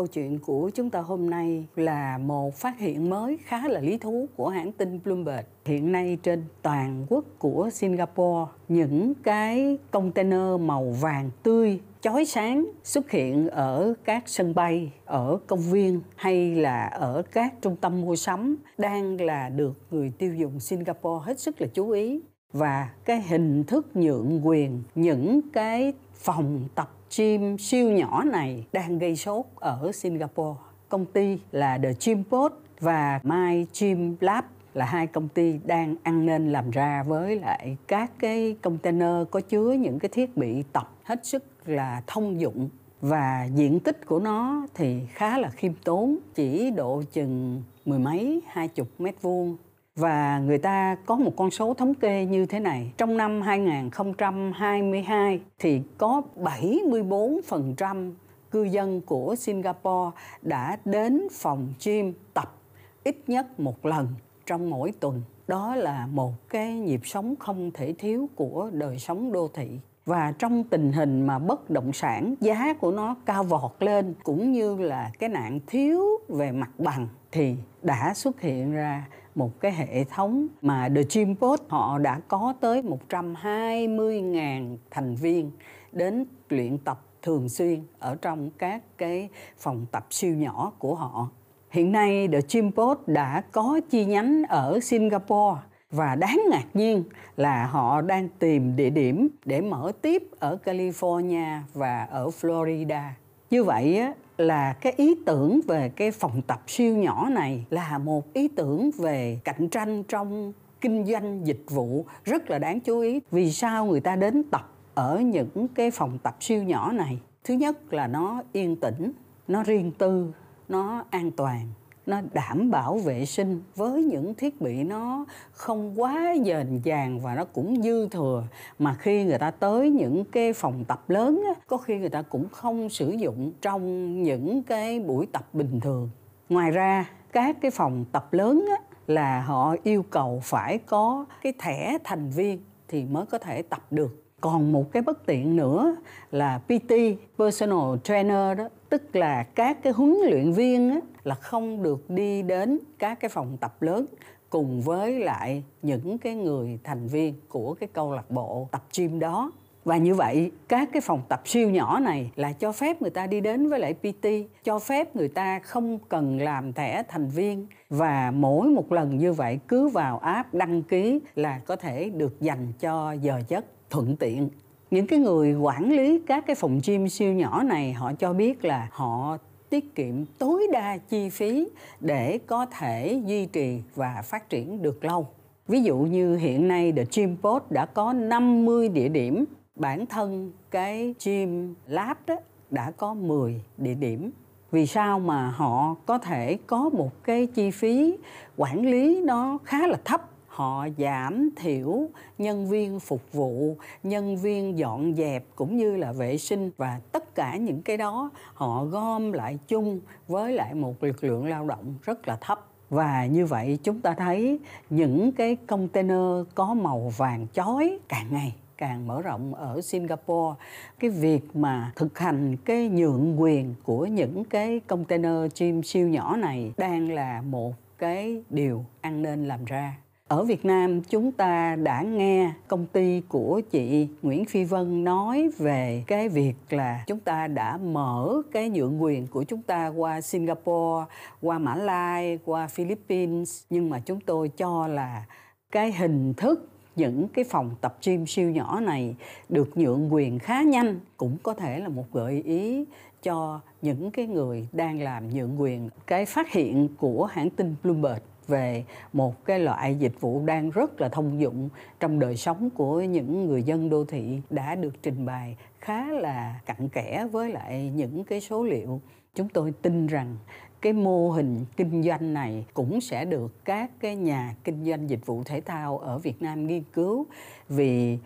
Câu chuyện của chúng ta hôm nay là một phát hiện mới khá là lý thú của hãng tin Bloomberg. Hiện nay trên toàn quốc của Singapore, những cái container màu vàng tươi chói sáng xuất hiện ở các sân bay, ở công viên hay là ở các trung tâm mua sắm đang là được người tiêu dùng Singapore hết sức là chú ý và cái hình thức nhượng quyền, những cái phòng tập chim siêu nhỏ này đang gây sốt ở Singapore. Công ty là The Chimpot và My Chim Lab là hai công ty đang ăn nên làm ra với lại các cái container có chứa những cái thiết bị tập hết sức là thông dụng và diện tích của nó thì khá là khiêm tốn, chỉ độ chừng mười mấy, hai chục mét vuông và người ta có một con số thống kê như thế này. Trong năm 2022 thì có 74% cư dân của Singapore đã đến phòng gym tập ít nhất một lần trong mỗi tuần. Đó là một cái nhịp sống không thể thiếu của đời sống đô thị và trong tình hình mà bất động sản, giá của nó cao vọt lên, cũng như là cái nạn thiếu về mặt bằng thì đã xuất hiện ra một cái hệ thống mà The Gym Post họ đã có tới 120.000 thành viên đến luyện tập thường xuyên ở trong các cái phòng tập siêu nhỏ của họ. Hiện nay The Gym Post đã có chi nhánh ở Singapore và đáng ngạc nhiên là họ đang tìm địa điểm để mở tiếp ở California và ở Florida. Như vậy á, là cái ý tưởng về cái phòng tập siêu nhỏ này là một ý tưởng về cạnh tranh trong kinh doanh dịch vụ rất là đáng chú ý. Vì sao người ta đến tập ở những cái phòng tập siêu nhỏ này? Thứ nhất là nó yên tĩnh, nó riêng tư, nó an toàn nó đảm bảo vệ sinh với những thiết bị nó không quá dền dàng và nó cũng dư thừa. Mà khi người ta tới những cái phòng tập lớn á, có khi người ta cũng không sử dụng trong những cái buổi tập bình thường. Ngoài ra các cái phòng tập lớn á, là họ yêu cầu phải có cái thẻ thành viên thì mới có thể tập được còn một cái bất tiện nữa là PT personal trainer đó tức là các cái huấn luyện viên á, là không được đi đến các cái phòng tập lớn cùng với lại những cái người thành viên của cái câu lạc bộ tập gym đó. Và như vậy các cái phòng tập siêu nhỏ này là cho phép người ta đi đến với lại PT cho phép người ta không cần làm thẻ thành viên. Và mỗi một lần như vậy cứ vào app đăng ký là có thể được dành cho giờ giấc thuận tiện những cái người quản lý các cái phòng gym siêu nhỏ này họ cho biết là họ tiết kiệm tối đa chi phí để có thể duy trì và phát triển được lâu. Ví dụ như hiện nay The Gym Post đã có 50 địa điểm, bản thân cái Gym Lab đó đã có 10 địa điểm. Vì sao mà họ có thể có một cái chi phí quản lý nó khá là thấp họ giảm thiểu nhân viên phục vụ, nhân viên dọn dẹp cũng như là vệ sinh và tất cả những cái đó họ gom lại chung với lại một lực lượng lao động rất là thấp. Và như vậy chúng ta thấy những cái container có màu vàng chói càng ngày càng mở rộng ở Singapore. Cái việc mà thực hành cái nhượng quyền của những cái container chim siêu nhỏ này đang là một cái điều ăn nên làm ra ở Việt Nam chúng ta đã nghe công ty của chị Nguyễn Phi Vân nói về cái việc là chúng ta đã mở cái nhượng quyền của chúng ta qua Singapore, qua Mã Lai, qua Philippines. Nhưng mà chúng tôi cho là cái hình thức những cái phòng tập gym siêu nhỏ này được nhượng quyền khá nhanh. Cũng có thể là một gợi ý cho những cái người đang làm nhượng quyền. Cái phát hiện của hãng tin Bloomberg về một cái loại dịch vụ đang rất là thông dụng trong đời sống của những người dân đô thị đã được trình bày khá là cặn kẽ với lại những cái số liệu. Chúng tôi tin rằng cái mô hình kinh doanh này cũng sẽ được các cái nhà kinh doanh dịch vụ thể thao ở Việt Nam nghiên cứu vì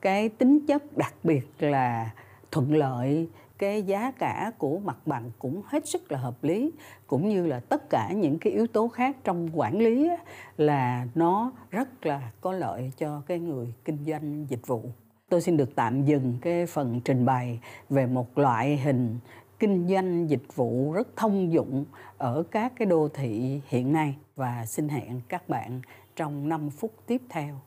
cái tính chất đặc biệt là thuận lợi cái giá cả của mặt bằng cũng hết sức là hợp lý, cũng như là tất cả những cái yếu tố khác trong quản lý là nó rất là có lợi cho cái người kinh doanh dịch vụ tôi xin được tạm dừng cái phần trình bày về một loại hình kinh doanh dịch vụ rất thông dụng ở các cái đô thị hiện nay, và xin hẹn các bạn trong 5 phút tiếp theo.